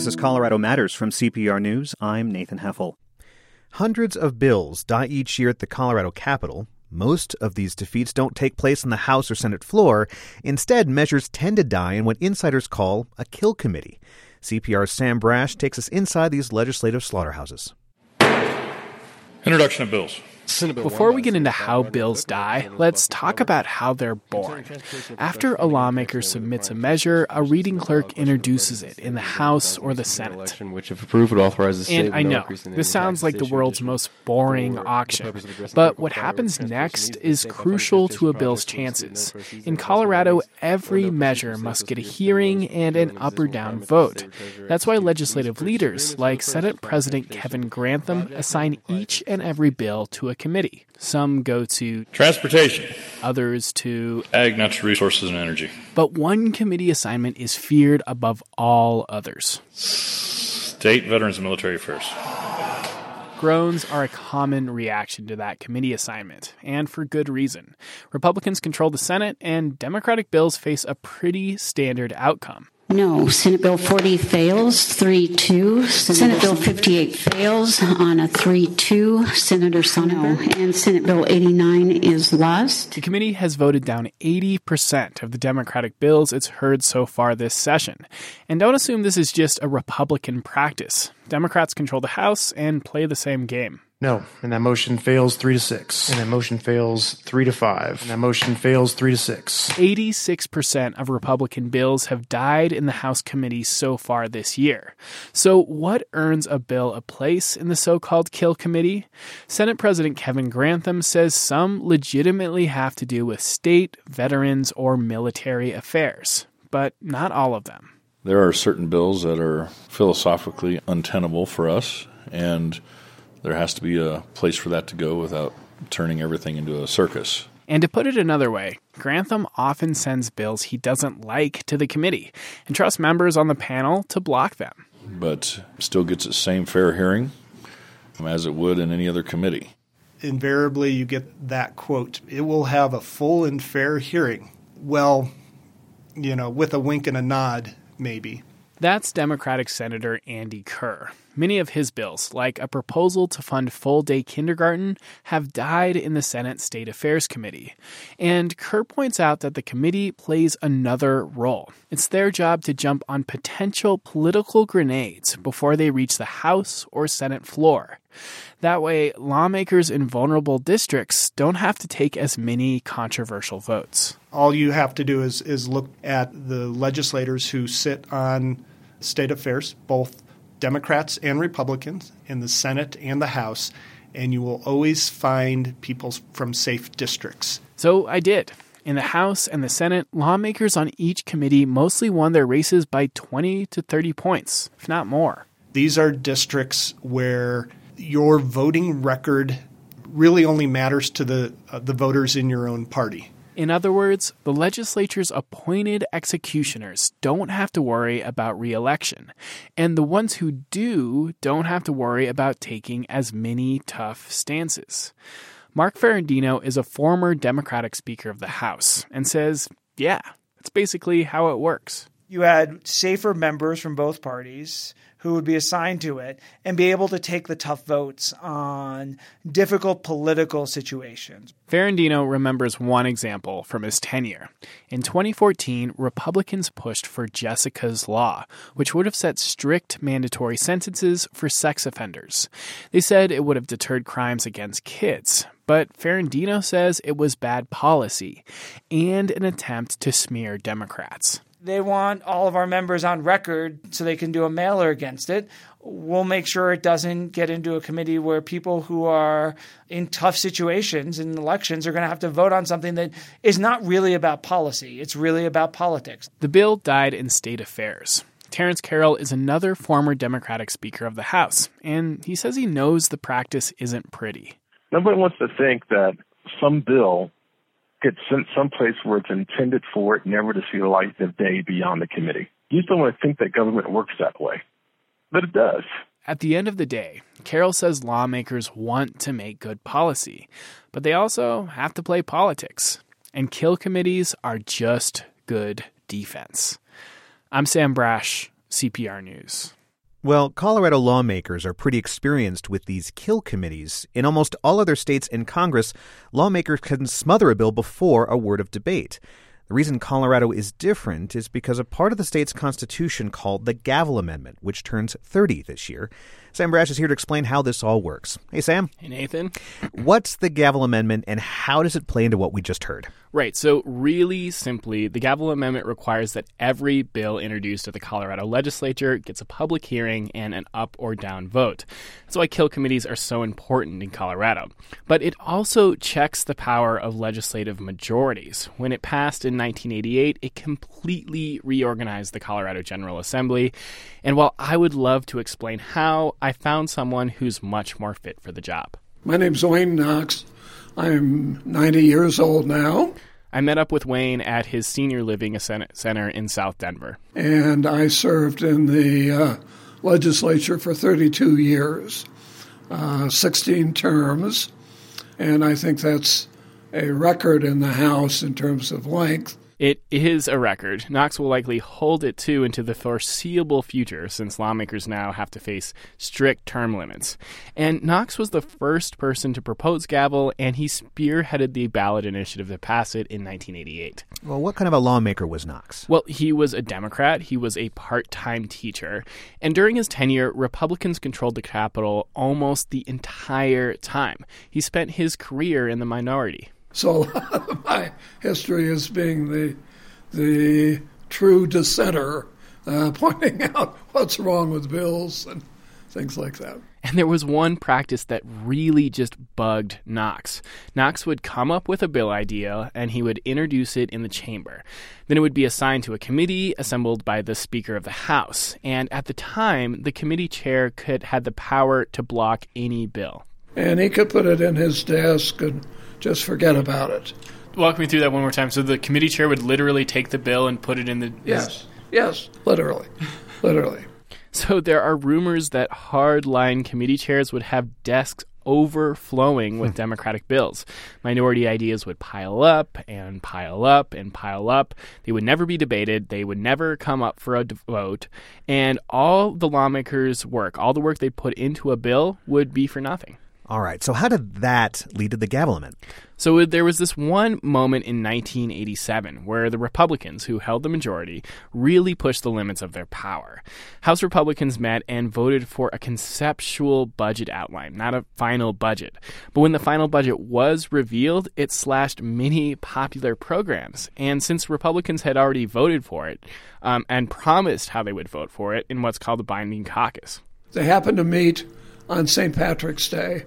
This is Colorado Matters from CPR News. I'm Nathan Heffel. Hundreds of bills die each year at the Colorado Capitol. Most of these defeats don't take place on the House or Senate floor. Instead, measures tend to die in what insiders call a kill committee. CPR's Sam Brasch takes us inside these legislative slaughterhouses. Introduction of bills. Before we get into how bills die, let's talk about how they're born. After a lawmaker submits a measure, a reading clerk introduces it in the House or the Senate. Which, if approved, would authorize the And I know, this sounds like the world's most boring auction, but what happens next is crucial to a bill's chances. In Colorado, every measure must get a hearing and an up or down vote. That's why legislative leaders like Senate President Kevin Grantham assign each and every bill to a committee. Some go to Transportation, others to, Ag, Natural Resources, and Energy. but one committee assignment is feared above all others. State, Veterans, and Military Affairs. Groans are a common reaction to that committee assignment, and for good reason. Republicans control the Senate, and Democratic bills face a pretty standard outcome. No. Senate Bill 40 fails, 3 2. Senate Bill 58 fails on a 3 2. Senator Sonnenberg. And Senate Bill 89 is lost. The committee has voted down 80% of the Democratic bills it's heard so far this session. And don't assume this is just a Republican practice. Democrats control the House and play the same game. No, and that motion fails three to six. And that motion fails three to five. And that motion fails three to six. 86% of Republican bills have died in the House committee so far this year. So, what earns a bill a place in the so called kill committee? Senate President Kevin Grantham says some legitimately have to do with state, veterans, or military affairs, but not all of them. There are certain bills that are philosophically untenable for us, and there has to be a place for that to go without turning everything into a circus. And to put it another way, Grantham often sends bills he doesn't like to the committee and trusts members on the panel to block them. But still gets the same fair hearing as it would in any other committee. invariably you get that quote it will have a full and fair hearing well you know with a wink and a nod maybe That's Democratic Senator Andy Kerr. Many of his bills, like a proposal to fund full day kindergarten, have died in the Senate State Affairs Committee. And Kerr points out that the committee plays another role. It's their job to jump on potential political grenades before they reach the House or Senate floor. That way, lawmakers in vulnerable districts don't have to take as many controversial votes. all you have to do is is look at the legislators who sit on state affairs both democrats and republicans in the senate and the house and you will always find people from safe districts So I did. In the House and the Senate, lawmakers on each committee mostly won their races by 20 to 30 points, if not more. these are districts where your voting record really only matters to the uh, the voters in your own party. In other words, the legislature's appointed executioners don't have to worry about re election, and the ones who do don't have to worry about taking as many tough stances. Mark Ferrandino is a former Democratic Speaker of the House and says, yeah, that's basically how it works. You had safer members from both parties who would be assigned to it and be able to take the tough votes on difficult political situations. Ferrandino remembers one example from his tenure. In 2014, Republicans pushed for Jessica's Law, which would have set strict mandatory sentences for sex offenders. They said it would have deterred crimes against kids, but Ferrandino says it was bad policy and an attempt to smear Democrats. They want all of our members on record so they can do a mailer against it. We'll make sure it doesn't get into a committee where people who are in tough situations in elections are going to have to vote on something that is not really about policy. It's really about politics. The bill died in state affairs. Terrence Carroll is another former Democratic Speaker of the House, and he says he knows the practice isn't pretty. Nobody wants to think that some bill gets sent someplace where it's intended for it never to see the light of day beyond the committee. You just don't want to think that government works that way. But it does. At the end of the day, Carroll says lawmakers want to make good policy, but they also have to play politics. And kill committees are just good defense. I'm Sam Brasch, CPR News. Well, Colorado lawmakers are pretty experienced with these kill committees. In almost all other states in Congress, lawmakers can smother a bill before a word of debate. The reason Colorado is different is because a part of the state's constitution called the Gavel Amendment, which turns 30 this year. Sam Brasch is here to explain how this all works. Hey, Sam. Hey, Nathan. What's the Gavel Amendment and how does it play into what we just heard? Right. So, really simply, the Gavel Amendment requires that every bill introduced at the Colorado legislature gets a public hearing and an up or down vote. That's why kill committees are so important in Colorado. But it also checks the power of legislative majorities. When it passed in 1988, it completely reorganized the Colorado General Assembly. And while I would love to explain how, I found someone who's much more fit for the job. My name's Wayne Knox. I'm 90 years old now. I met up with Wayne at his senior living center in South Denver. And I served in the uh, legislature for 32 years, uh, 16 terms. And I think that's a record in the House in terms of length. It is a record. Knox will likely hold it to into the foreseeable future since lawmakers now have to face strict term limits. And Knox was the first person to propose gavel, and he spearheaded the ballot initiative to pass it in 1988. Well, what kind of a lawmaker was Knox? Well, he was a Democrat, he was a part time teacher, and during his tenure, Republicans controlled the Capitol almost the entire time. He spent his career in the minority. So my history is being the the true dissenter, uh, pointing out what's wrong with bills and things like that. And there was one practice that really just bugged Knox. Knox would come up with a bill idea and he would introduce it in the chamber. Then it would be assigned to a committee assembled by the Speaker of the House. And at the time, the committee chair could had the power to block any bill. And he could put it in his desk and just forget about it. Walk me through that one more time. So the committee chair would literally take the bill and put it in the. Yes, yes, literally, literally. So there are rumors that hardline committee chairs would have desks overflowing with hmm. Democratic bills. Minority ideas would pile up and pile up and pile up. They would never be debated. They would never come up for a vote. And all the lawmakers' work, all the work they put into a bill, would be for nothing. All right. So how did that lead to the gavel amendment? So there was this one moment in 1987 where the Republicans, who held the majority, really pushed the limits of their power. House Republicans met and voted for a conceptual budget outline, not a final budget. But when the final budget was revealed, it slashed many popular programs. And since Republicans had already voted for it um, and promised how they would vote for it in what's called the binding caucus, they happened to meet on St. Patrick's Day.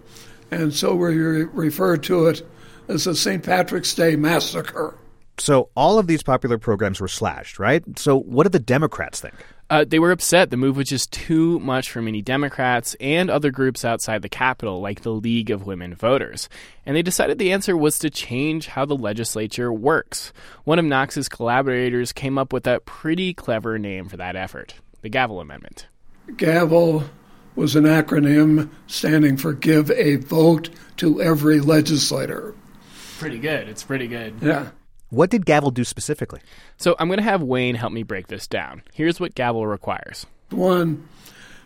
And so we refer to it as the St. Patrick's Day Massacre. So all of these popular programs were slashed, right? So what did the Democrats think? Uh, they were upset. The move was just too much for many Democrats and other groups outside the Capitol, like the League of Women Voters. And they decided the answer was to change how the legislature works. One of Knox's collaborators came up with a pretty clever name for that effort the Gavel Amendment. Gavel was an acronym standing for Give a Vote to Every Legislator. Pretty good. It's pretty good. Yeah. What did Gavel do specifically? So I'm going to have Wayne help me break this down. Here's what Gavel requires one,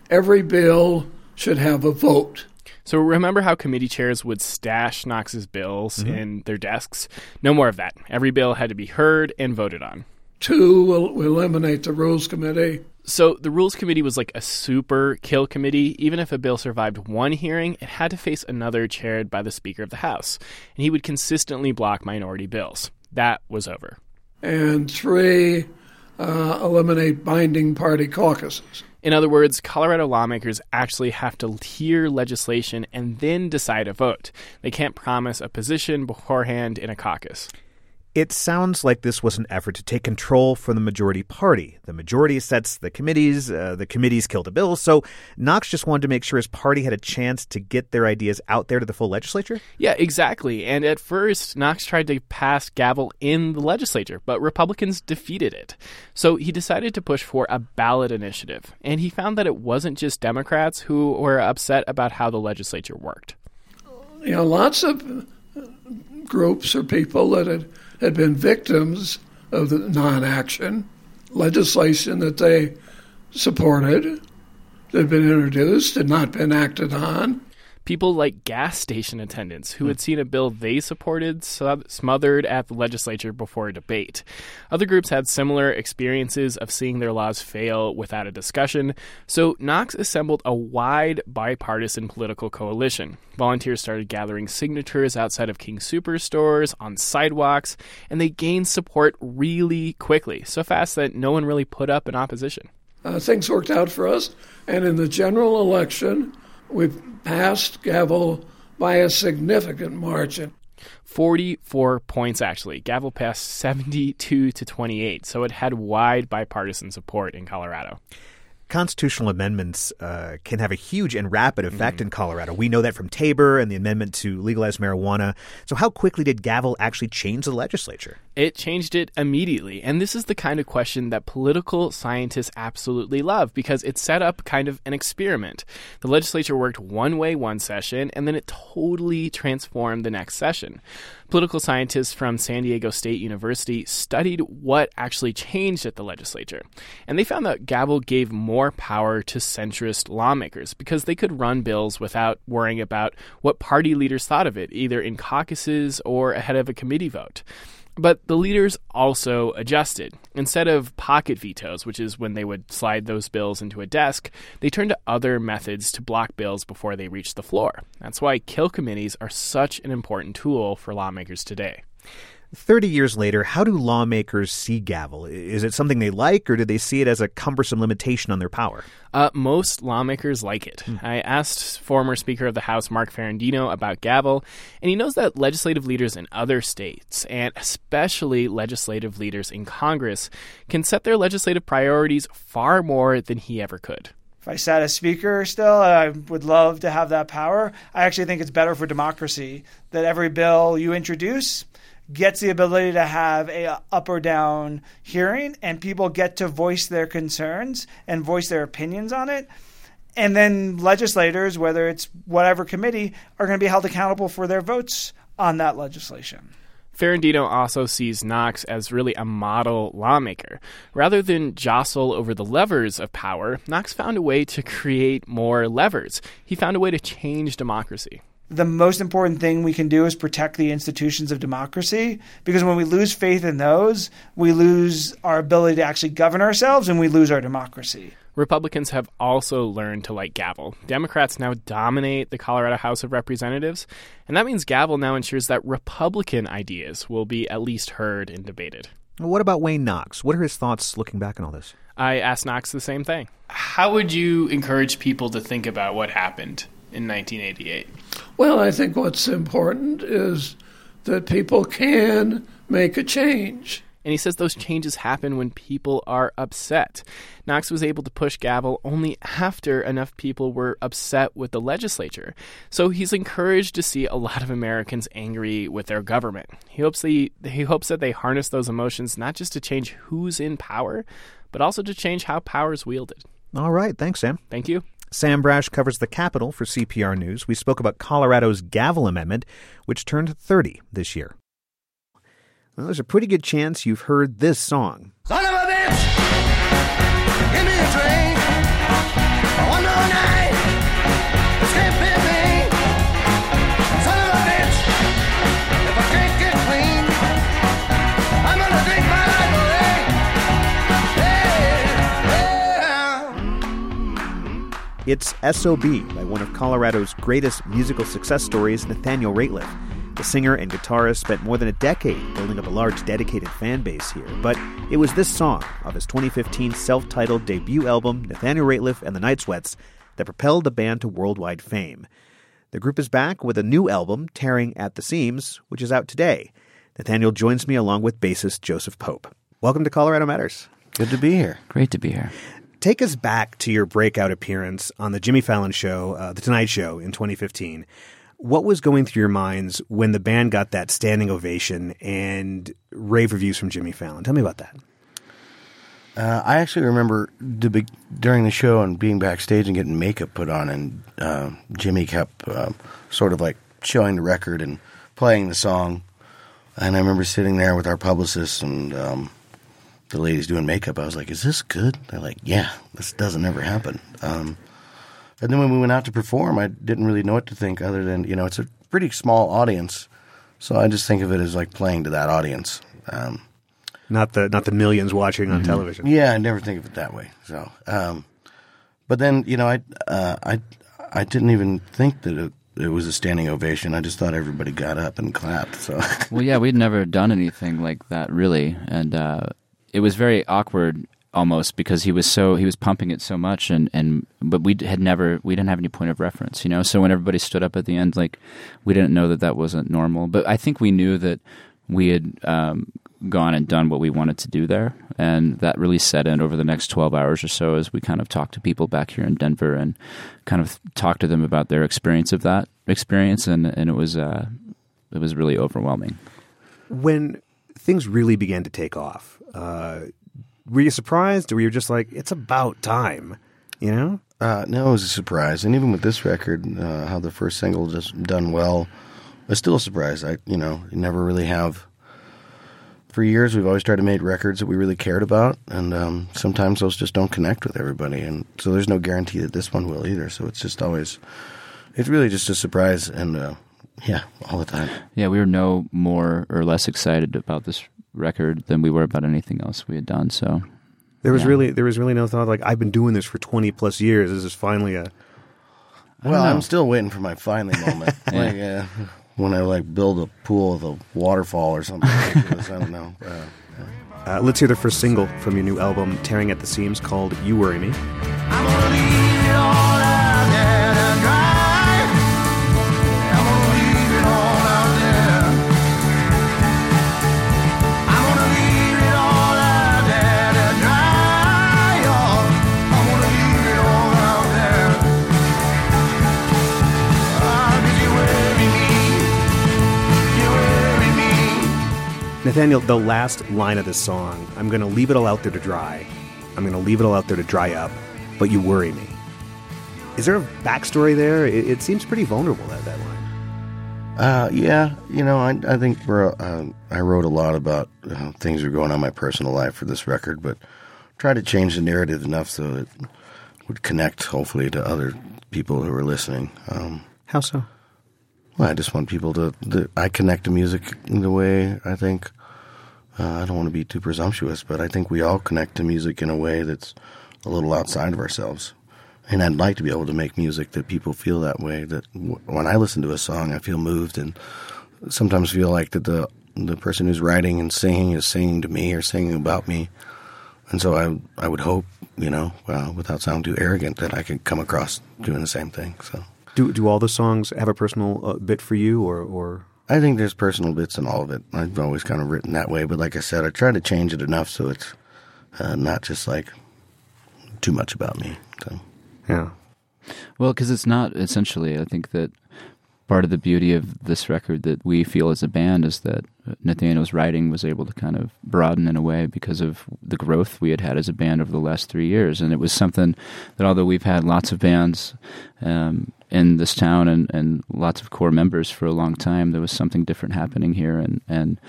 every bill should have a vote. So remember how committee chairs would stash Knox's bills mm-hmm. in their desks? No more of that. Every bill had to be heard and voted on. Two, we'll eliminate the Rules Committee. So the Rules Committee was like a super kill committee. Even if a bill survived one hearing, it had to face another chaired by the Speaker of the House, and he would consistently block minority bills. That was over. And three, uh, eliminate binding party caucuses. In other words, Colorado lawmakers actually have to hear legislation and then decide a vote. They can't promise a position beforehand in a caucus. It sounds like this was an effort to take control from the majority party. The majority sets the committees, uh, the committees kill the bills. So Knox just wanted to make sure his party had a chance to get their ideas out there to the full legislature? Yeah, exactly. And at first, Knox tried to pass gavel in the legislature, but Republicans defeated it. So he decided to push for a ballot initiative. And he found that it wasn't just Democrats who were upset about how the legislature worked. You know, lots of groups or people that had had been victims of the non action legislation that they supported that had been introduced had not been acted on. People like gas station attendants who had seen a bill they supported smothered at the legislature before a debate. Other groups had similar experiences of seeing their laws fail without a discussion, so Knox assembled a wide bipartisan political coalition. Volunteers started gathering signatures outside of King Soopers stores, on sidewalks, and they gained support really quickly, so fast that no one really put up an opposition. Uh, things worked out for us, and in the general election, we passed gavel by a significant margin. 44 points actually. Gavel passed 72 to 28, so it had wide bipartisan support in Colorado constitutional amendments uh, can have a huge and rapid effect mm in Colorado. We know that from Tabor and the amendment to legalize marijuana. So, how quickly did Gavel actually change the legislature? It changed it immediately. And this is the kind of question that political scientists absolutely love because it set up kind of an experiment. The legislature worked one way one session, and then it totally transformed the next session. Political scientists from San Diego State University studied what actually changed at the legislature. And they found that Gavel gave more power to centrist lawmakers because they could run bills without worrying about what party leaders thought of it, either in caucuses or ahead of a committee vote. But the leaders also adjusted. Instead of pocket vetoes, which is when they would slide those bills into a desk, they turned to other methods to block bills before they reached the floor. That's why kill committees are such an important tool for lawmakers today. 30 years later, how do lawmakers see gavel? Is it something they like, or do they see it as a cumbersome limitation on their power? Uh, most lawmakers like it. Hmm. I asked former Speaker of the House Mark Ferrandino about gavel, and he knows that legislative leaders in other states, and especially legislative leaders in Congress, can set their legislative priorities far more than he ever could. If I sat as speaker still, I would love to have that power. I actually think it's better for democracy that every bill you introduce gets the ability to have a up or down hearing and people get to voice their concerns and voice their opinions on it and then legislators whether it's whatever committee are going to be held accountable for their votes on that legislation Ferrandino also sees Knox as really a model lawmaker. Rather than jostle over the levers of power, Knox found a way to create more levers. He found a way to change democracy the most important thing we can do is protect the institutions of democracy because when we lose faith in those, we lose our ability to actually govern ourselves and we lose our democracy. Republicans have also learned to like gavel. Democrats now dominate the Colorado House of Representatives, and that means gavel now ensures that Republican ideas will be at least heard and debated. What about Wayne Knox? What are his thoughts looking back on all this? I asked Knox the same thing. How would you encourage people to think about what happened in 1988? Well, I think what's important is that people can make a change. And he says those changes happen when people are upset. Knox was able to push gavel only after enough people were upset with the legislature. So he's encouraged to see a lot of Americans angry with their government. He hopes they, he hopes that they harness those emotions not just to change who's in power, but also to change how power is wielded. All right. Thanks, Sam. Thank you. Sam Brasch covers the Capitol for CPR News. We spoke about Colorado's Gavel Amendment, which turned 30 this year. Well, there's a pretty good chance you've heard this song. Son of a bitch! It's SOB by one of Colorado's greatest musical success stories, Nathaniel Rateliff. The singer and guitarist spent more than a decade building up a large dedicated fan base here, but it was this song of his 2015 self titled debut album, Nathaniel Rateliff and the Night Sweats, that propelled the band to worldwide fame. The group is back with a new album, Tearing at the Seams, which is out today. Nathaniel joins me along with bassist Joseph Pope. Welcome to Colorado Matters. Good to be here. Great to be here. Take us back to your breakout appearance on the Jimmy Fallon Show, uh, The Tonight Show in 2015. What was going through your minds when the band got that standing ovation and rave reviews from Jimmy Fallon? Tell me about that. Uh, I actually remember the during the show and being backstage and getting makeup put on, and uh, Jimmy kept uh, sort of like showing the record and playing the song. And I remember sitting there with our publicist and um, the ladies doing makeup, I was like, "Is this good?" They're like, "Yeah, this doesn't ever happen." Um, And then when we went out to perform, I didn't really know what to think other than, you know, it's a pretty small audience. So I just think of it as like playing to that audience. Um, not the not the millions watching on mm-hmm. television. Yeah, I never think of it that way. So, um, but then you know, I uh, I I didn't even think that it, it was a standing ovation. I just thought everybody got up and clapped. So, well, yeah, we'd never done anything like that really, and uh, it was very awkward almost because he was so he was pumping it so much and and but we had never we didn't have any point of reference you know? So when everybody stood up at the end like we didn't know that that wasn't normal but i think we knew that we had um, gone and done what we wanted to do there. And that really set in over the next 12 hours or so as we kind of talked to people back here in denver and kind of talked to them about their experience of that experience. And and it was uh, it was really overwhelming. When things really began to take off uh, were you surprised, or were you just like, it's about time? You know? Uh, no, it was a surprise, and even with this record, uh, how the first single just done well, it's still a surprise. I, you know, never really have. For years, we've always tried to make records that we really cared about, and um, sometimes those just don't connect with everybody, and so there's no guarantee that this one will either. So it's just always, it's really just a surprise, and uh, yeah, all the time. Yeah, we were no more or less excited about this record than we were about anything else we had done. So there was yeah. really there was really no thought like I've been doing this for twenty plus years. This is finally a. Well, I'm still waiting for my finally moment. yeah. Like uh, when I like build a pool with a waterfall or something. Like I don't know. Uh, uh, let's hear the first single from your new album, "Tearing at the Seams," called "You Worry Me." Nathaniel, the last line of this song, I'm going to leave it all out there to dry. I'm going to leave it all out there to dry up, but you worry me. Is there a backstory there? It, it seems pretty vulnerable, that, that line. Uh, yeah, you know, I, I think uh, I wrote a lot about uh, things that are going on in my personal life for this record, but try to change the narrative enough so it would connect, hopefully, to other people who are listening. Um, How so? Well, I just want people to, to. I connect to music in the way I think uh, I don't want to be too presumptuous, but I think we all connect to music in a way that's a little outside of ourselves. And I'd like to be able to make music that people feel that way. That w- when I listen to a song, I feel moved, and sometimes feel like that the the person who's writing and singing is singing to me or singing about me. And so I I would hope, you know, well, without sounding too arrogant, that I could come across doing the same thing. So. Do do all the songs have a personal uh, bit for you, or or I think there's personal bits in all of it. I've always kind of written that way, but like I said, I try to change it enough so it's uh, not just like too much about me. So. Yeah. Well, because it's not essentially. I think that part of the beauty of this record that we feel as a band is that Nathaniel's writing was able to kind of broaden in a way because of the growth we had had as a band over the last three years. And it was something that, although we've had lots of bands um, in this town and, and lots of core members for a long time, there was something different happening here. And, and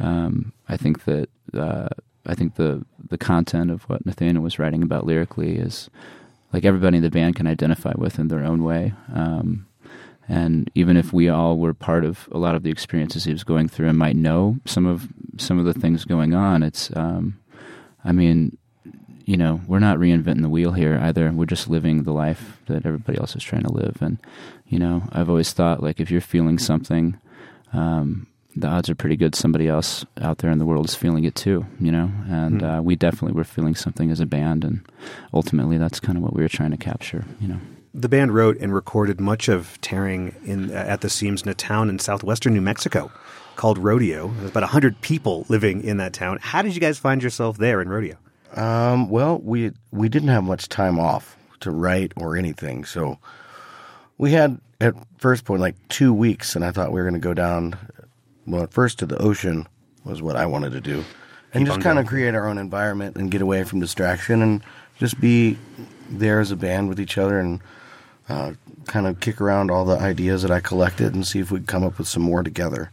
um, I think that uh, I think the the content of what Nathaniel was writing about lyrically is like everybody in the band can identify with in their own way. Um, and even if we all were part of a lot of the experiences he was going through and might know some of some of the things going on, it's um, I mean, you know, we're not reinventing the wheel here either. We're just living the life that everybody else is trying to live. And you know, I've always thought like if you're feeling something, um, the odds are pretty good somebody else out there in the world is feeling it too. You know, and mm. uh, we definitely were feeling something as a band, and ultimately that's kind of what we were trying to capture. You know the band wrote and recorded much of Tearing in, uh, at the Seams in a town in southwestern New Mexico called Rodeo. There's about 100 people living in that town. How did you guys find yourself there in Rodeo? Um, well, we we didn't have much time off to write or anything, so we had at first point like two weeks, and I thought we were going to go down. Well, at first to the ocean was what I wanted to do, and Keep just kind of create our own environment and get away from distraction and just be there as a band with each other and uh, kind of kick around all the ideas that I collected and see if we could come up with some more together.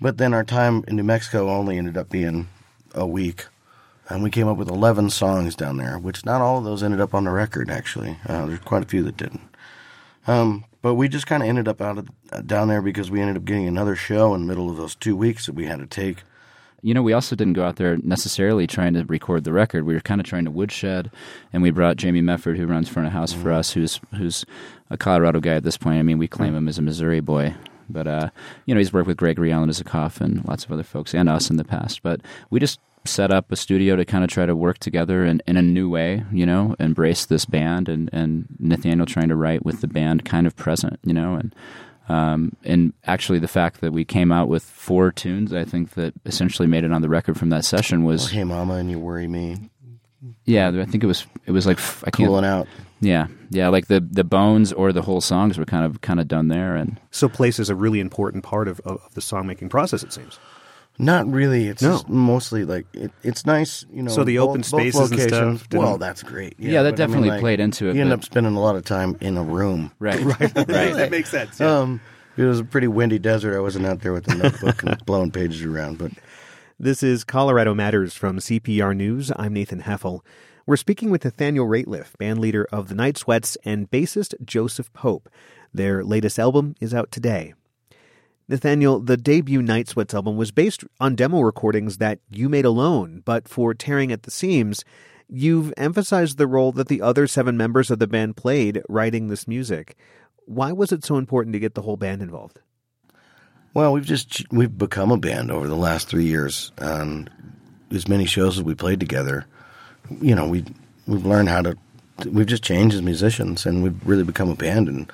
But then our time in New Mexico only ended up being a week. And we came up with 11 songs down there, which not all of those ended up on the record, actually. Uh, there's quite a few that didn't. Um, but we just kind of ended up out of, uh, down there because we ended up getting another show in the middle of those two weeks that we had to take. You know, we also didn't go out there necessarily trying to record the record. We were kind of trying to woodshed, and we brought Jamie Mefford, who runs Front of House for us, who's who's a Colorado guy at this point. I mean, we claim him as a Missouri boy, but uh, you know, he's worked with Gregory Allen Alan Isakov and lots of other folks and us in the past. But we just set up a studio to kind of try to work together in, in a new way, you know, embrace this band and, and Nathaniel trying to write with the band kind of present, you know, and um, and actually the fact that we came out with four tunes, I think that essentially made it on the record from that session was well, "Hey Mama" and "You Worry Me." Yeah, I think it was it was like I can't, cooling out. Yeah, yeah, like the the bones or the whole songs were kind of kind of done there, and so place is a really important part of, of the song making process. It seems. Not really. It's no. mostly like it, it's nice, you know. So the both, open spaces and stuff. Well, that's great. Yeah, yeah that definitely I mean, like, played into it. You but... end up spending a lot of time in a room. Right, right, right. that makes sense. Yeah. Um, it was a pretty windy desert. I wasn't out there with a notebook and blowing pages around. But this is Colorado Matters from CPR News. I'm Nathan Heffel. We're speaking with Nathaniel Rateliff, band leader of the Night Sweats, and bassist Joseph Pope. Their latest album is out today. Nathaniel, the debut Night Sweats album was based on demo recordings that you made alone, but for Tearing at the Seams, you've emphasized the role that the other seven members of the band played writing this music. Why was it so important to get the whole band involved? Well, we've just we've become a band over the last three years, and as many shows as we played together, you know, we we've learned how to. We've just changed as musicians, and we've really become a band, and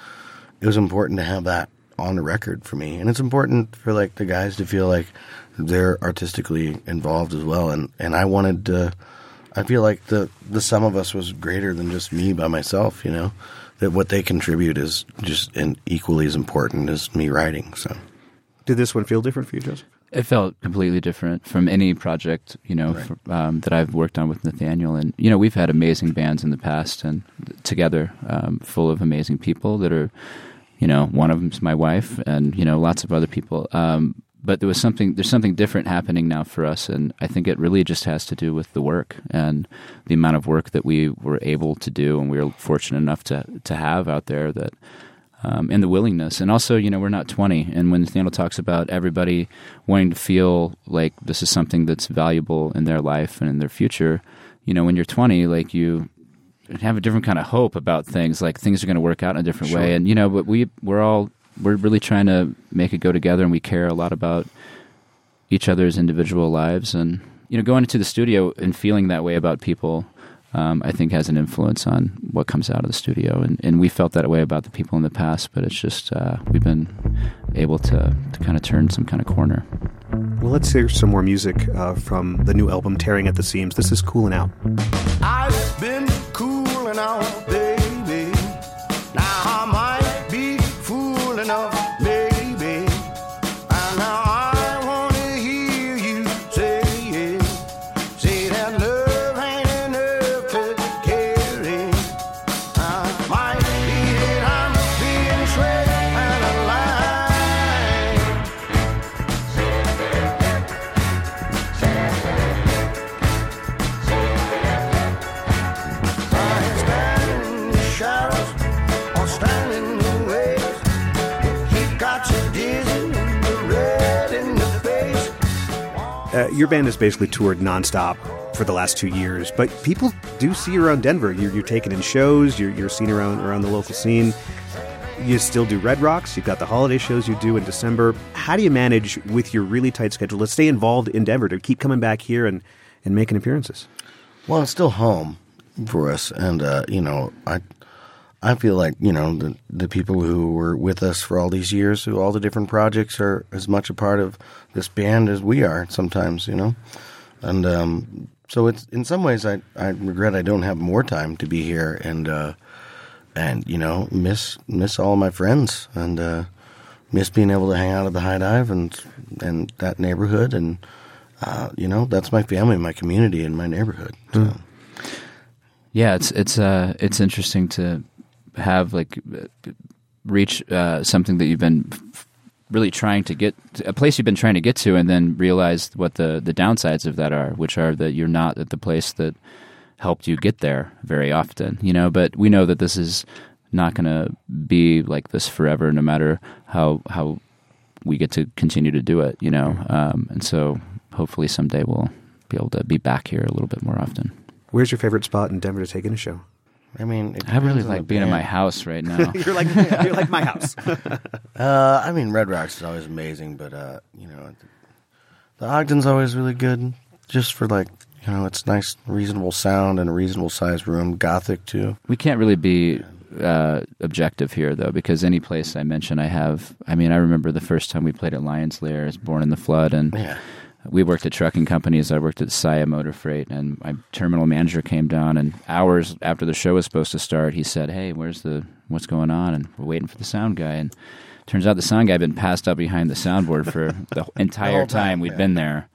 it was important to have that on the record for me, and it's important for like the guys to feel like they're artistically involved as well. And and I wanted to. I feel like the the sum of us was greater than just me by myself. You know, that what they contribute is just and equally as important as me writing. So, did this one feel different for you, Joseph? It felt completely different from any project, you know, Right. for, um, that I've worked on with Nathaniel. And you know, we've had amazing bands in the past, and together, um, full of amazing people that are, you know, one of them's my wife, and you know, lots of other people. Um, but there was something, there's something different happening now for us, and I think it really just has to do with the work and the amount of work that we were able to do, and we were fortunate enough to to have out there that um, and the willingness. And also, you know, we're not 20. And when Nathaniel talks about everybody wanting to feel like this is something that's valuable in their life and in their future, you know, when you're 20, like you have a different kind of hope about things, like things are going to work out in a different Sure. way. And, you know, but we, we're all, we're really trying to make it go together and we care a lot about each other's individual lives. And, you know, going into the studio and feeling that way about people um, I think has an influence on what comes out of the studio. And, and we felt that way about the people in the past, but it's just uh, we've been able to, to kind of turn some kind of corner. Well, let's hear some more music uh, from the new album, Tearing at the Seams. This is Coolin' Out. I've been cooling out, now. Your band has basically toured nonstop for the last two years, but people do see you around Denver. You're, you're taking in shows. You're, you're seen around around the local scene. You still do Red Rocks. You've got the holiday shows you do in December. How do you manage with your really tight schedule to stay involved in Denver to keep coming back here and, and making appearances? Well, it's still home for us, and uh, you know, I I feel like you know the the people who were with us for all these years, who all the different projects are as much a part of this band as we are. Sometimes, you know, and um, so it's in some ways I I regret I don't have more time to be here and uh, and you know miss miss all my friends and uh, miss being able to hang out at the Hi-Dive and and that neighborhood and. Uh, you know, that's my family, my community, and my neighborhood. So. Yeah, it's it's uh it's interesting to have like reach uh, something that you've been really trying to get a place you've been trying to get to, and then realize what the the downsides of that are, which are that you're not at the place that helped you get there very often. You know, but we know that this is not going to be like this forever, no matter how how we get to continue to do it. You know, um, and so hopefully someday we'll be able to be back here a little bit more often. Where's your favorite spot in Denver to take in a show? I mean, I really like the being in my house right now. you're like you're like my house. Uh, I mean, Red Rocks is always amazing, but uh, you know, the, the Ogden's always really good, just for like you know, it's nice, reasonable sound and a reasonable sized room. Gothic too. We can't really be uh, objective here, though, because any place I mention, I have. I mean, I remember the first time we played at Lions Lair as Born in the Flood, and Yeah. We worked at trucking companies. I worked at Saia Motor Freight, and my terminal manager came down, and hours after the show was supposed to start, he said, "Hey, where's the what's going on?" And we're waiting for the sound guy, and turns out the sound guy had been passed up behind the soundboard for the entire time, time we'd yeah. been there,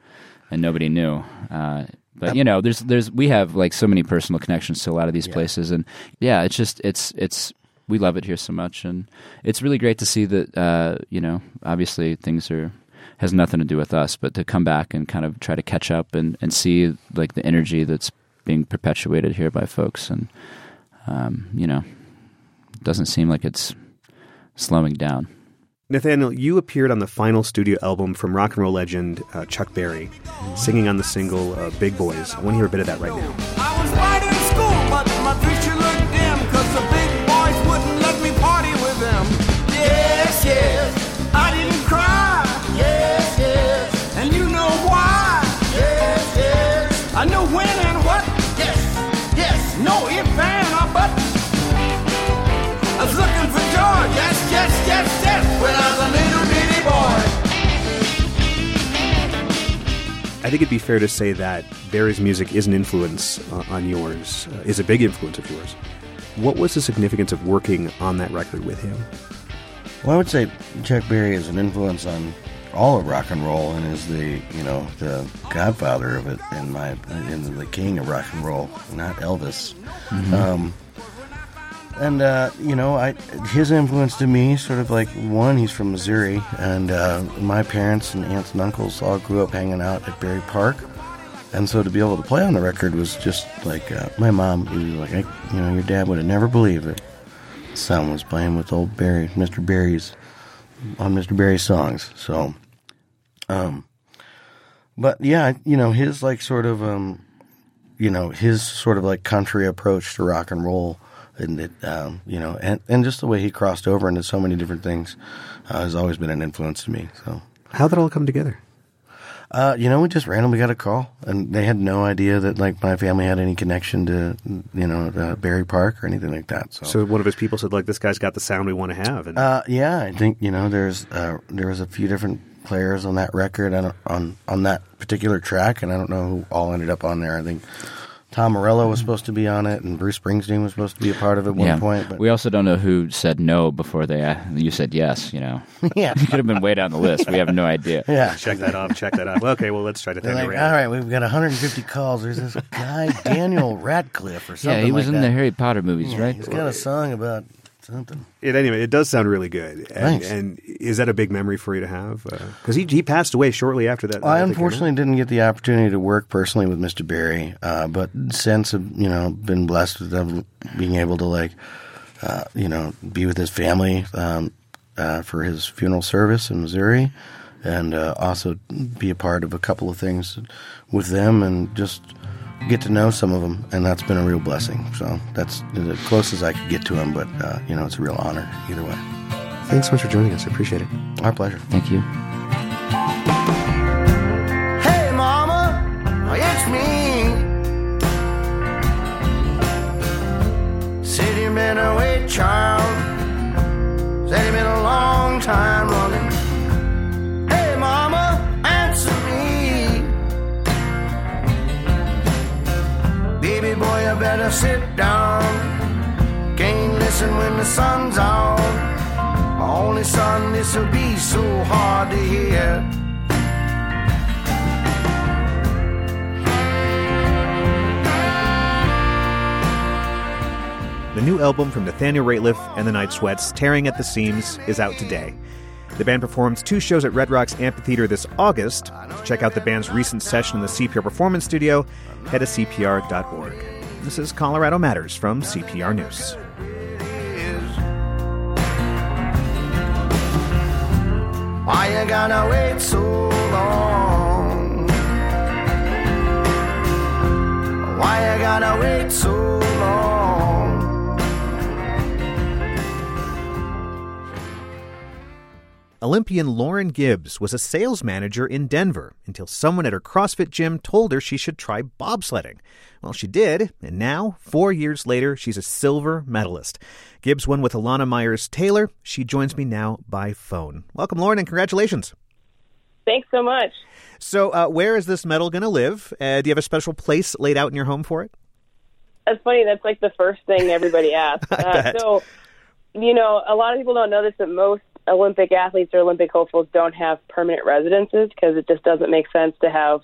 and nobody knew. Uh, but you know, there's there's we have like so many personal connections to a lot of these places, and yeah, it's just it's it's we love it here so much, and it's really great to see that uh, you know obviously things are has nothing to do with us, but to come back and kind of try to catch up and and see like the energy that's being perpetuated here by folks, and um, you know, it doesn't seem like it's slowing down. Nathaniel, you appeared on the final studio album from rock and roll legend uh, Chuck Berry, singing on the single uh, "Big Boys." I want to hear a bit of that right now. I think it'd be fair to say that Berry's music is an influence uh, on yours, uh, is a big influence of yours. What was the significance of working on that record with him? Well, I would say Chuck Berry is an influence on all of rock and roll, and is the you know the godfather of it, in my and the king of rock and roll, not Elvis. Mhm. Um, and uh, you know, I his influence to me, sort of like one, he's from Missouri, and uh, my parents and aunts and uncles all grew up hanging out at Berry Park, and so to be able to play on the record was just like uh, my mom. Was like, you know, your dad would have never believed it. Son was playing with old Berry, Mr. Berry's on Mr. Berry's songs. So, um, but yeah, you know, his like sort of, um, you know, his sort of like country approach to rock and roll, and it, um, you know, and and just the way he crossed over into so many different things uh, has always been an influence to me. So, How'd it all come together? uh, you know, we just randomly got a call, and they had no idea that like my family had any connection to, you know, uh, Berry Park or anything like that. So, So one of his people said, "Like this guy's got the sound we want to have." And Uh, yeah, I think you know there's uh, there was a few different players on that record and on on that particular track, and I don't know who all ended up on there. I think Tom Morello was supposed to be on it, and Bruce Springsteen was supposed to be a part of it at one yeah. point. But we also don't know who said no before they uh, you said yes. You know, Yeah. you could have been way down the list. We have no idea. yeah, check that off. Check that off. Okay, well, let's try to think like, around. all right, we've got 150 calls. There's this guy Daniel Radcliffe or something. Yeah, he was like in that. the Harry Potter movies, Yeah, right? He's got a song about something. It, anyway, it does sound really good. And, Thanks. and is that a big memory for you to have? Because he he passed away shortly after that. I out. unfortunately didn't get the opportunity to work personally with Mr. Berry, uh, but since I've, you know been blessed with them being able to like uh, you know be with his family um, uh, for his funeral service in Missouri, and uh, also be a part of a couple of things with them, and just get to know some of them, and that's been a real blessing. So that's the closest I could get to him, but uh, you know it's a real honor either way. Thanks so much for joining us. I appreciate it. Our pleasure. Thank you. Hey, mama, it's me. Said you've been away, child. Said you've been a long time better sit down. Can't listen when the sun's out. Only son, this'll be so hard to hear. The new album from Nathaniel Rateliff and the Night Sweats, Tearing at the Seams, is out today. The band performs two shows at Red Rocks Amphitheater this August. To check out the band's recent session in the CPR Performance Studio, head to CPR.org. This is Colorado Matters from CPR News. Why you gonna wait so long? Why Olympian Lauren Gibbs was a sales manager in Denver until someone at her CrossFit gym told her she should try bobsledding. Well, she did, and now, four years later, she's a silver medalist. Gibbs won with Elana Meyers Taylor. She joins me now by phone. Welcome, Lauren, and congratulations. Thanks so much. So, uh, where is this medal going to live? Uh, do you have a special place laid out in your home for it? That's funny. That's like the first thing everybody asks. Uh, so, you know, a lot of people don't know this, but most Olympic athletes or Olympic hopefuls don't have permanent residences because it just doesn't make sense to have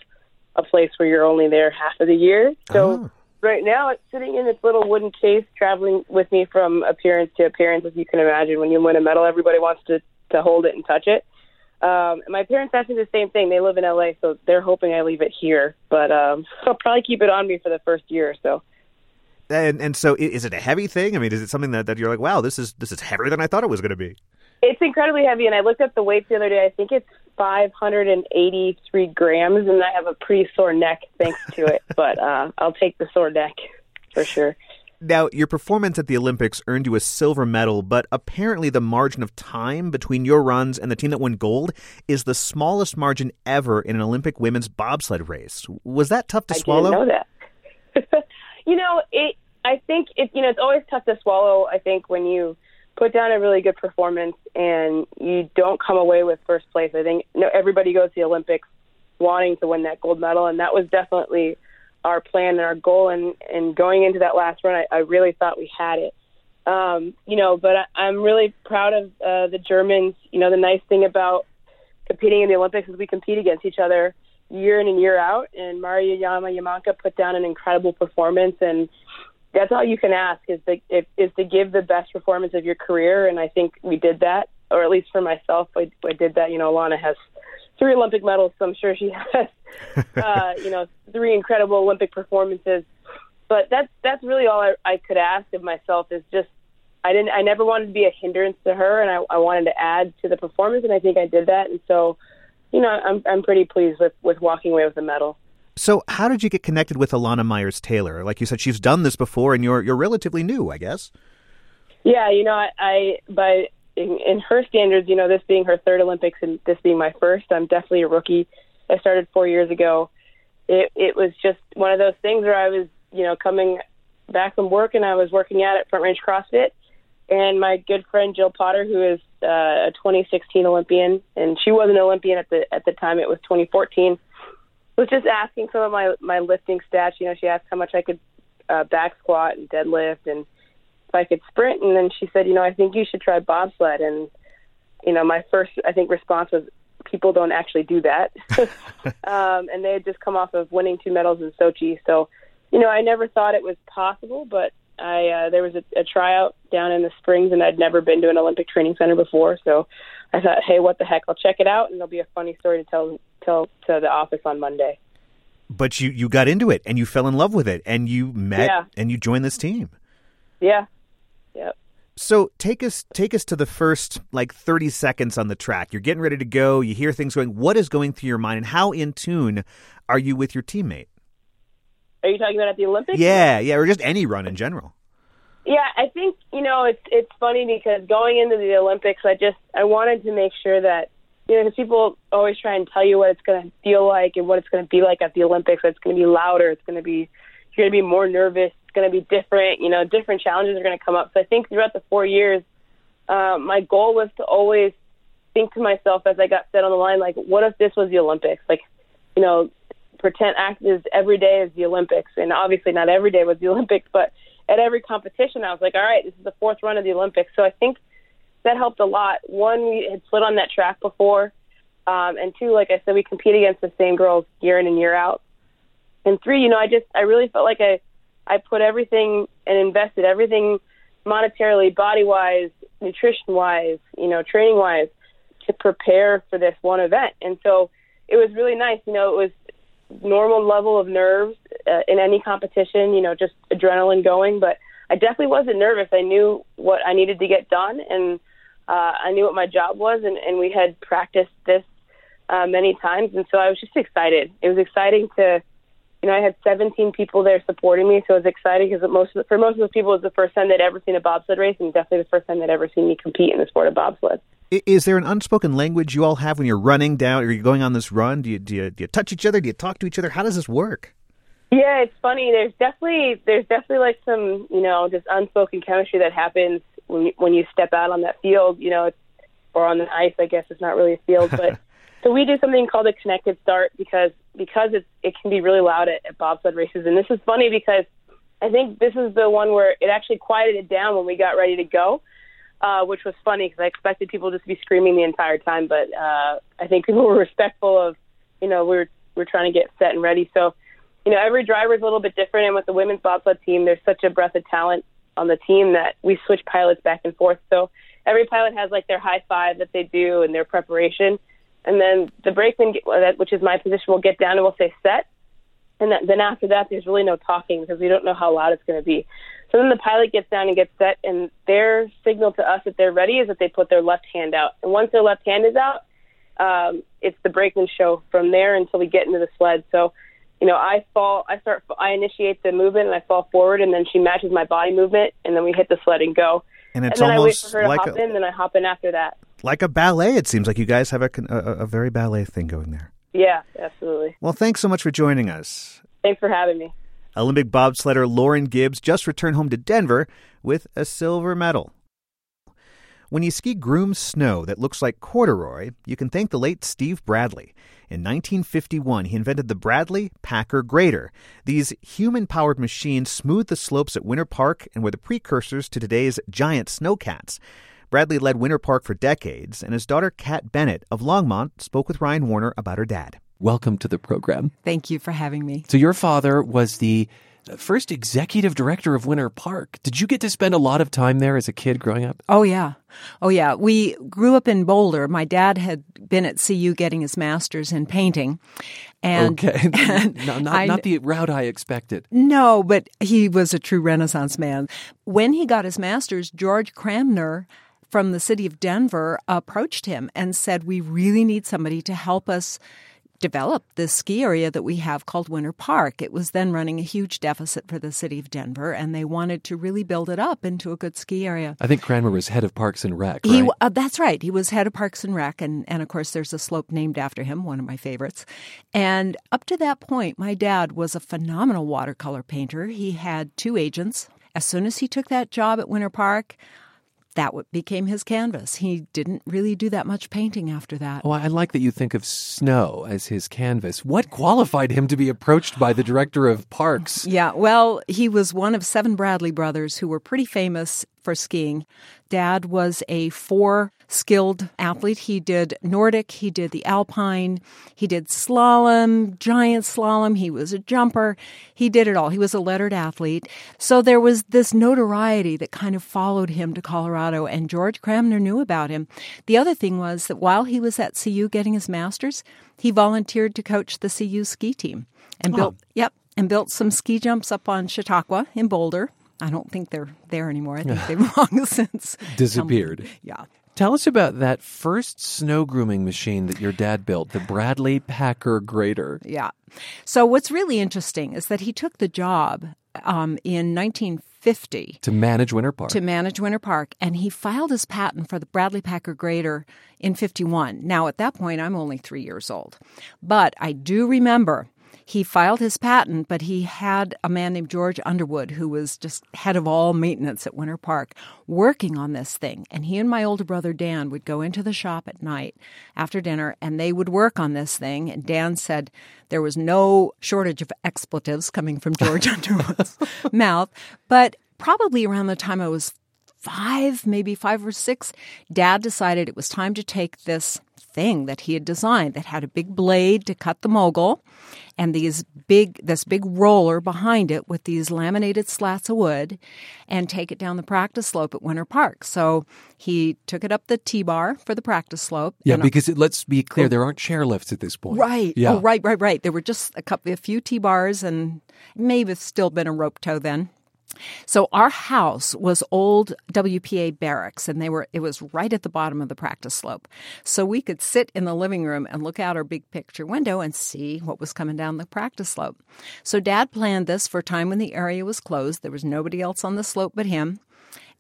a place where you're only there half of the year. So Oh. right now it's sitting in its little wooden case, traveling with me from appearance to appearance. As you can imagine, when you win a medal, everybody wants to to hold it and touch it. Um, my parents asked me the same thing. They live in LA, so they're hoping I leave it here. But um, I'll probably keep it on me for the first year or so. And and so, is it a heavy thing? I mean, is it something that, that you're like, wow, this is this is heavier than I thought it was going to be? It's incredibly heavy, and I looked up the weights the other day. I think it's 583 grams, and I have a pretty sore neck thanks to it. but uh, I'll take the sore neck for sure. Now, your performance at the Olympics earned you a silver medal, but apparently the margin of time between your runs and the team that won gold is the smallest margin ever in an Olympic women's bobsled race. Was that tough to I swallow? didn't know that. you know, it. I think it. You know, it's always tough to swallow. I think when you put down a really good performance and you don't come away with first place. I think you know, everybody goes to the Olympics wanting to win that gold medal, and that was definitely our plan and our goal. And, and going into that last run, I, I really thought we had it. Um, you know, but I, I'm really proud of uh, the Germans. You know, the nice thing about competing in the Olympics is we compete against each other year in and year out. And Maria Yama Jamanka put down an incredible performance, and that's all you can ask is to is, is to give the best performance of your career. And I think we did that, or at least for myself, I, I did that. You know, Lana has three Olympic medals, so I'm sure she has, uh, you know, three incredible Olympic performances. But that's that's really all I, I could ask of myself is just I didn't I never wanted to be a hindrance to her, and I, I wanted to add to the performance, and I think I did that. And so, you know, I'm I'm pretty pleased with with walking away with a medal. So, how did you get connected with Elana Meyers Taylor? Like you said, she's done this before, and you're you're relatively new, I guess. Yeah, you know, I, I by in, in her standards, you know, this being her third Olympics and this being my first, I'm definitely a rookie. I started four years ago. It it was just one of those things where I was, you know, coming back from work and I was working out at Front Range CrossFit, and my good friend Jill Potter, who is uh, a 2016 Olympian, and she was an Olympian at the at the time. It was 2014. Was just asking some of my my lifting stats. You know, she asked how much I could uh, back squat and deadlift and if I could sprint. And then she said, you know, I think you should try bobsled. And, you know, my first, I think, response was, people don't actually do that. um, and they had just come off of winning two medals in Sochi. So, you know, I never thought it was possible, but I, uh, there was a, a tryout down in the Springs and I'd never been to an Olympic training center before. So I thought, hey, what the heck? I'll check it out and it'll be a funny story to tell, tell to the office on Monday. But you you got into it, and you fell in love with it, and you met, Yeah. and you joined this team. Yeah. Yep. So take us take us to the first like 30 seconds on the track. You're getting ready to go, you hear things going. What is going through your mind and how in tune are you with your teammate? Are you talking about at the Olympics? Yeah, yeah, or just any run in general. Yeah, I think you know it's it's funny because going into the Olympics, I just I wanted to make sure that you know because people always try and tell you what it's going to feel like and what it's going to be like at the Olympics. It's going to be louder. It's going to be you're going to be more nervous. It's going to be different. You know, different challenges are going to come up. So I think throughout the four years, uh, my goal was to always think to myself as I got set on the line, like, what if this was the Olympics? Like, you know, pretend act as every day is the Olympics, and obviously not every day was the Olympics, but at every competition, I was like, all right, this is the fourth run of the Olympics. So I think that helped a lot. One, we had slid on that track before, um, and two, like I said, we compete against the same girls year in and year out. And three, you know, I just I really felt like I I put everything and invested everything monetarily, body wise, nutrition wise, you know, training wise, to prepare for this one event. And so it was really nice. You know, it was normal level of nerves uh, in any competition. You know, just adrenaline going, but I definitely wasn't nervous. I knew what I needed to get done, and uh, I knew what my job was, and, and we had practiced this uh, many times, and so I was just excited. It was exciting to, you know, I had 17 people there supporting me, so it was exciting because most for most of those people, it was the first time they'd ever seen a bobsled race, and definitely the first time they'd ever seen me compete in the sport of bobsled. Is there an unspoken language you all have when you're running down or you're going on this run? Do you, do you, do you touch each other? Do you talk to each other? How does this work? Yeah, it's funny. There's definitely there's definitely like some you know just unspoken chemistry that happens when you, when you step out on that field. You know, or on the ice. I guess it's not really a field, but so we do something called a connected start because because it's it can be really loud at, at bobsled races. And this is funny because I think this is the one where it actually quieted it down when we got ready to go. Uh, which was funny because I expected people just to be screaming the entire time, but uh, I think people were respectful of, you know, we we're we're trying to get set and ready. So you know, every driver is a little bit different. And with the women's bobsled team, there's such a breadth of talent on the team that we switch pilots back and forth. So every pilot has like their high five that they do and their preparation. And then the brakeman, which is my position, will get down and we'll say set. And then after that, there's really no talking because we don't know how loud it's going to be. So then the pilot gets down and gets set, and their signal to us that they're ready is that they put their left hand out. And once their left hand is out, um, it's the brakeman show from there until we get into the sled. So you know, I fall, I start, I initiate the movement and I fall forward, and then she matches my body movement, and then we hit the sled and go. And it's then I wait almost for her to like hop a- in, then I hop in after that. Like a ballet, it seems like you guys have a, a, a very ballet thing going there. Yeah, absolutely. Well, thanks so much for joining us. Thanks for having me. Olympic bobsledder Lauren Gibbs just returned home to Denver with a silver medal. When you ski groomed snow that looks like corduroy, you can thank the late Steve Bradley. In 1951, he invented the Bradley Packer Grader. These human powered machines smoothed the slopes at Winter Park and were the precursors to today's giant snowcats. Bradley led Winter Park for decades, and his daughter Kat Bennett of Longmont spoke with Ryan Warner about her dad. Welcome to the program. Thank you for having me. So, your father was the first executive director of Winter Park. Did you get to spend a lot of time there as a kid growing up? Oh, yeah. Oh, yeah. We grew up in Boulder. My dad had been at CU getting his master's in painting. And, okay. and no, not, I- not the route I expected. No, but he was a true Renaissance man. When he got his master's, George Cranmer from the city of Denver approached him and said, We really need somebody to help us develop this ski area that we have called Winter Park. It was then running a huge deficit for the city of Denver, and they wanted to really build it up into a good ski area. I think Cranmer was head of Parks and Rec, right? He, uh, that's right. He was head of Parks and Rec, and, and of course, there's a slope named after him, one of my favorites. And up to that point, my dad was a phenomenal watercolor painter. He had two agents. As soon as he took that job at Winter Park, that became his canvas. He didn't really do that much painting after that. Oh, I like that you think of snow as his canvas. What qualified him to be approached by the director of parks? Yeah, well, he was one of seven Bradley brothers who were pretty famous for skiing. Dad was a four skilled athlete. He did Nordic, he did the Alpine, he did slalom, giant slalom, he was a jumper. He did it all. He was a lettered athlete. So there was this notoriety that kind of followed him to Colorado, and George Cranmer knew about him. The other thing was that while he was at CU getting his master's, he volunteered to coach the CU ski team and Oh. built, yep, and built some ski jumps up on Chautauqua in Boulder. I don't think they're there anymore. I think they've long since Disappeared. yeah. Tell us about that first snow grooming machine that your dad built, the Bradley Packer Grader. Yeah. So what's really interesting is that he took the job um, in 1950 To manage Winter Park. to manage Winter Park, and he filed his patent for the Bradley Packer Grader in 51. Now, at that point, I'm only three years old. But I do remember he filed his patent, but he had a man named George Underwood, who was just head of all maintenance at Winter Park, working on this thing. And he and my older brother Dan would go into the shop at night after dinner and they would work on this thing. And Dan said there was no shortage of expletives coming from George Underwood's mouth. But probably around the time I was five, maybe five or six, Dad decided it was time to take this thing that he had designed that had a big blade to cut the mogul and these big this big roller behind it with these laminated slats of wood and take it down the practice slope at Winter Park. So he took it up the T-bar for the practice slope. Yeah, uh, because it, let's be clear, oh. there aren't chair lifts at this point. Right. Yeah. Oh, right, right, right. There were just a couple, a few T bars, and maybe still been a rope tow then. So our house was old WPA barracks, and they were. It was right at the bottom of the practice slope, so we could sit in the living room and look out our big picture window and see what was coming down the practice slope. So Dad planned this for a time when the area was closed. There was nobody else on the slope but him.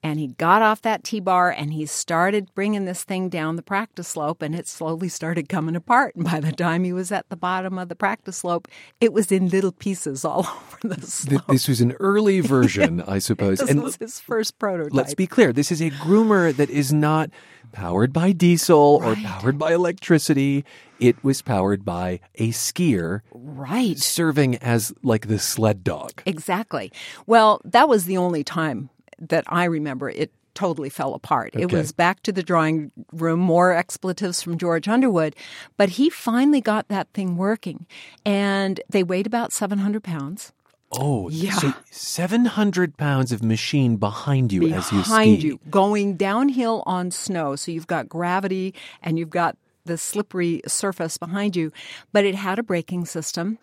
And he got off that T bar and he started bringing this thing down the practice slope, and it slowly started coming apart. And by the time he was at the bottom of the practice slope, it was in little pieces all over the Th- slope. This was an early version, I suppose. This and was his first prototype. let's be clear this is a groomer that is not powered by diesel or powered by electricity. It was powered by a skier. Right. Serving as like the sled dog. Exactly. Well, that was the only time that I remember it totally fell apart. It was back to the drawing room, more expletives from George Underwood, but he finally got that thing working. And they weighed about 700 pounds. Oh, Yeah. So 700 pounds of machine behind you as you ski. behind you, going downhill on snow. So you've got gravity and you've got the slippery surface behind you, but it had a braking system.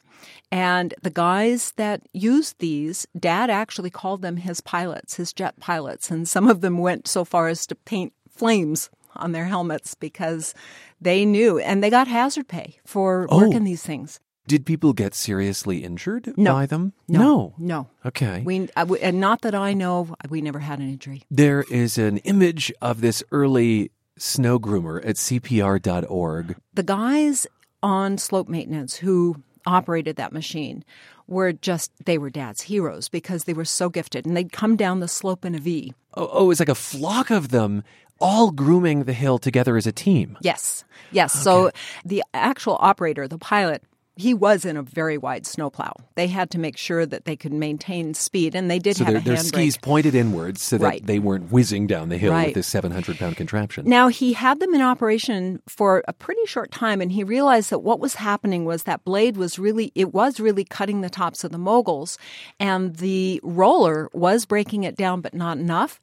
And the guys that used these, Dad actually called them his pilots, his jet pilots. And some of them went so far as to paint flames on their helmets because they knew and they got hazard pay for Oh. working these things. Did people get seriously injured No. by them? No, no. No. Okay. We, uh, w- and not that I know, of, we never had an injury. There is an image of this early snow groomer at CPR.org. the guys on slope maintenance who operated that machine were just they were dad's heroes because they were so gifted. And they'd come down the slope in a v. Oh, oh, it's like a flock of them all grooming the hill together as a team. yes. Yes. So the actual operator the pilot he was in a very wide snowplow they had to make sure that they could maintain speed and they did So have their, their skis pointed inwards so that Right. they weren't whizzing down the hill Right. with this 700 pound contraption. Now, he had them in operation for a pretty short time, and he realized that what was happening was that blade was really, it was really cutting the tops of the moguls, and the roller was breaking it down, but not enough.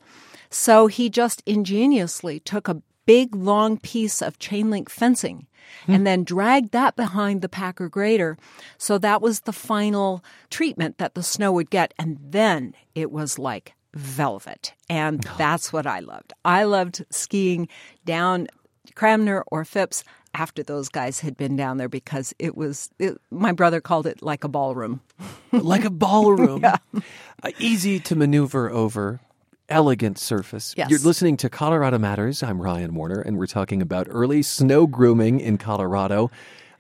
So he just ingeniously took a big, long piece of chain link fencing and then dragged that behind the Packer grader. So that was the final treatment that the snow would get. And then it was like velvet. And that's what I loved. I loved skiing down Cranmer or Phipps after those guys had been down there because it was, it, my brother called it like a ballroom. like a ballroom. Uh, easy to maneuver over. Elegant surface. Yes. You're listening to Colorado Matters. I'm Ryan Warner, and we're talking about early snow grooming in Colorado.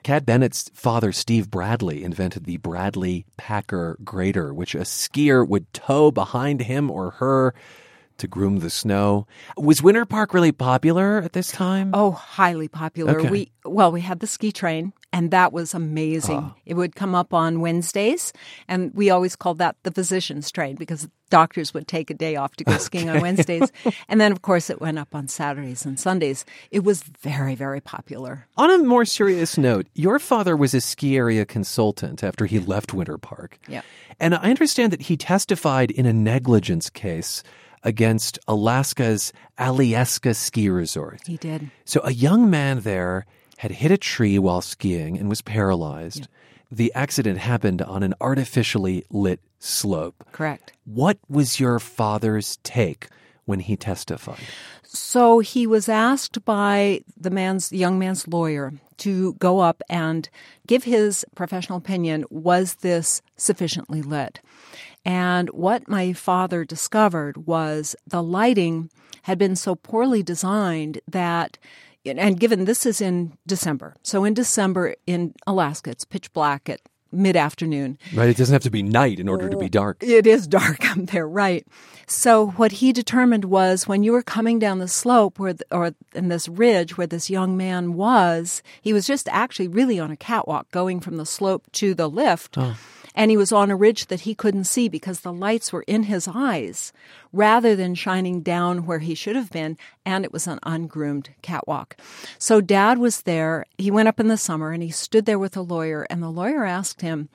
Kat Bennett's father, Steve Bradley, invented the Bradley Packer grader, which a skier would tow behind him or her to groom the snow. Was Winter Park really popular at this time? Oh, highly popular. Okay. We well, we had the ski train, and that was amazing. Ah. It would come up on Wednesdays, and we always called that the physician's train because doctors would take a day off to go skiing on Wednesdays, and then of course it went up on Saturdays and Sundays. It was very, very popular. On a more serious note, your father was a ski area consultant after he left Winter Park. Yeah. And I understand that he testified in a negligence case against Alaska's Alyeska ski resort. He did. So a young man there had hit a tree while skiing and was paralyzed. The accident happened on an artificially lit slope. Correct. What was your father's take when he testified? So he was asked by the man's the young man's lawyer to go up and give his professional opinion was this sufficiently lit? And what my father discovered was the lighting had been so poorly designed that and given this is in December. So in December in Alaska it's pitch black at mid afternoon. Right, it doesn't have to be night in order to be dark. It is dark up there, right? So what he determined was when you were coming down the slope where, the, or in this ridge where this young man was, he was just actually really on a catwalk going from the slope to the lift. And he was on a ridge that he couldn't see because the lights were in his eyes rather than shining down where he should have been. And it was an ungroomed catwalk. So dad was there. He went up in the summer and he stood there with a lawyer. And the lawyer asked him,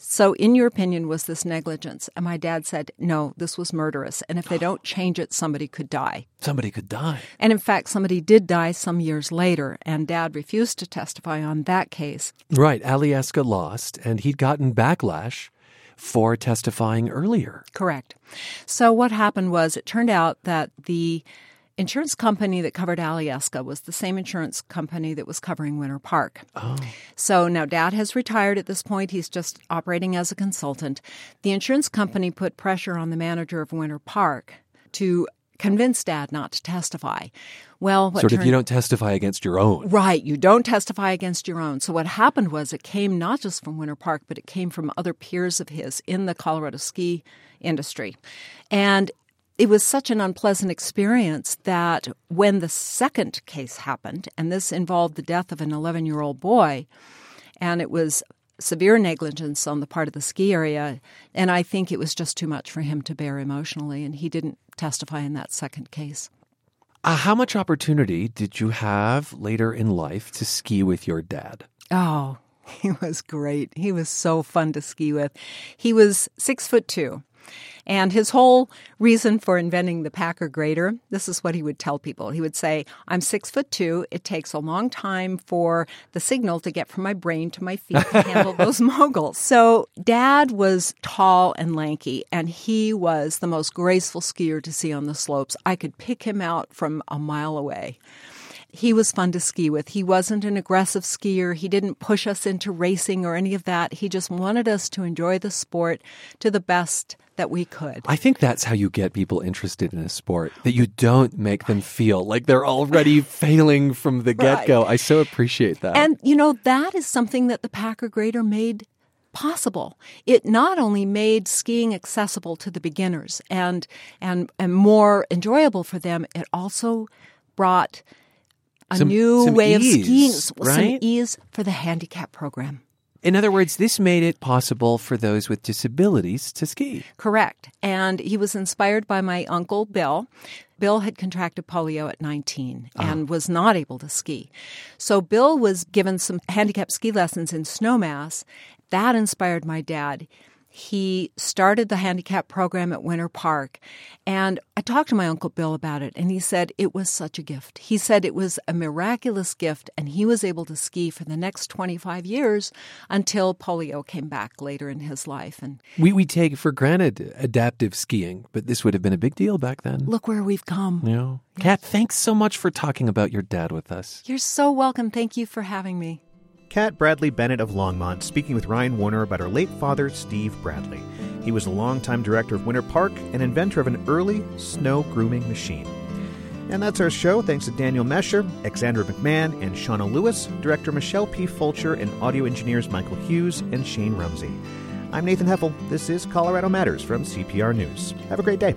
so, in your opinion, was this negligence? And my dad said, no, this was murderous. And if they don't change it, somebody could die. Somebody could die. And in fact, somebody did die some years later, and dad refused to testify on that case. Right. Alyeska lost, and he'd gotten backlash for testifying earlier. Correct. So, what happened was it turned out that the insurance company that covered Alyeska was the same insurance company that was covering Winter Park. Oh. So now dad has retired at this point. He's just operating as a consultant. The insurance company put pressure on the manager of Winter Park to convince dad not to testify. Well, sort turned, of you don't testify against your own. Right, you don't testify against your own. So what happened was it came not just from Winter Park, but it came from other peers of his in the Colorado ski industry. And it was such an unpleasant experience that when the second case happened, and this involved the death of an 11 year old boy, and it was severe negligence on the part of the ski area, and I think it was just too much for him to bear emotionally, and he didn't testify in that second case. Uh, how much opportunity did you have later in life to ski with your dad? Oh, he was great. He was so fun to ski with. He was six foot two. And his whole reason for inventing the Packer grader, this is what he would tell people. He would say, I'm six foot two. It takes a long time for the signal to get from my brain to my feet to handle those moguls. So dad was tall and lanky, and he was the most graceful skier to see on the slopes. I could pick him out from a mile away he was fun to ski with. He wasn't an aggressive skier. He didn't push us into racing or any of that. He just wanted us to enjoy the sport to the best that we could. I think that's how you get people interested in a sport, that you don't make them feel like they're already failing from the get go. Right. I so appreciate that. And, you know, that is something that the Packer Grader made possible. It not only made skiing accessible to the beginners and and and more enjoyable for them, it also brought a some, new some way ease, of skiing, right? some ease for the handicap program. In other words, this made it possible for those with disabilities to ski. Correct. And he was inspired by my uncle, Bill. Bill had contracted polio at 19 Uh-huh. and was not able to ski. So Bill was given some handicap ski lessons in Snowmass. That inspired my dad he started the handicap program at Winter Park. And I talked to my Uncle Bill about it, and he said it was such a gift. He said it was a miraculous gift, and he was able to ski for the next 25 years until polio came back later in his life. And we, we take for granted adaptive skiing, but this would have been a big deal back then. Look where we've come. Yeah. Kat, thanks so much for talking about your dad with us. You're so welcome. Thank you for having me. Kat Bradley Bennett of Longmont speaking with Ryan Warner about her late father, Steve Bradley. He was a longtime director of Winter Park and inventor of an early snow grooming machine. And that's our show. Thanks to Daniel Mesher, Alexandra McMahon, and Shauna Lewis, director Michelle P. Fulcher, and audio engineers Michael Hughes and Shane Rumsey. I'm Nathan Heffel. This is Colorado Matters from CPR News. Have a great day.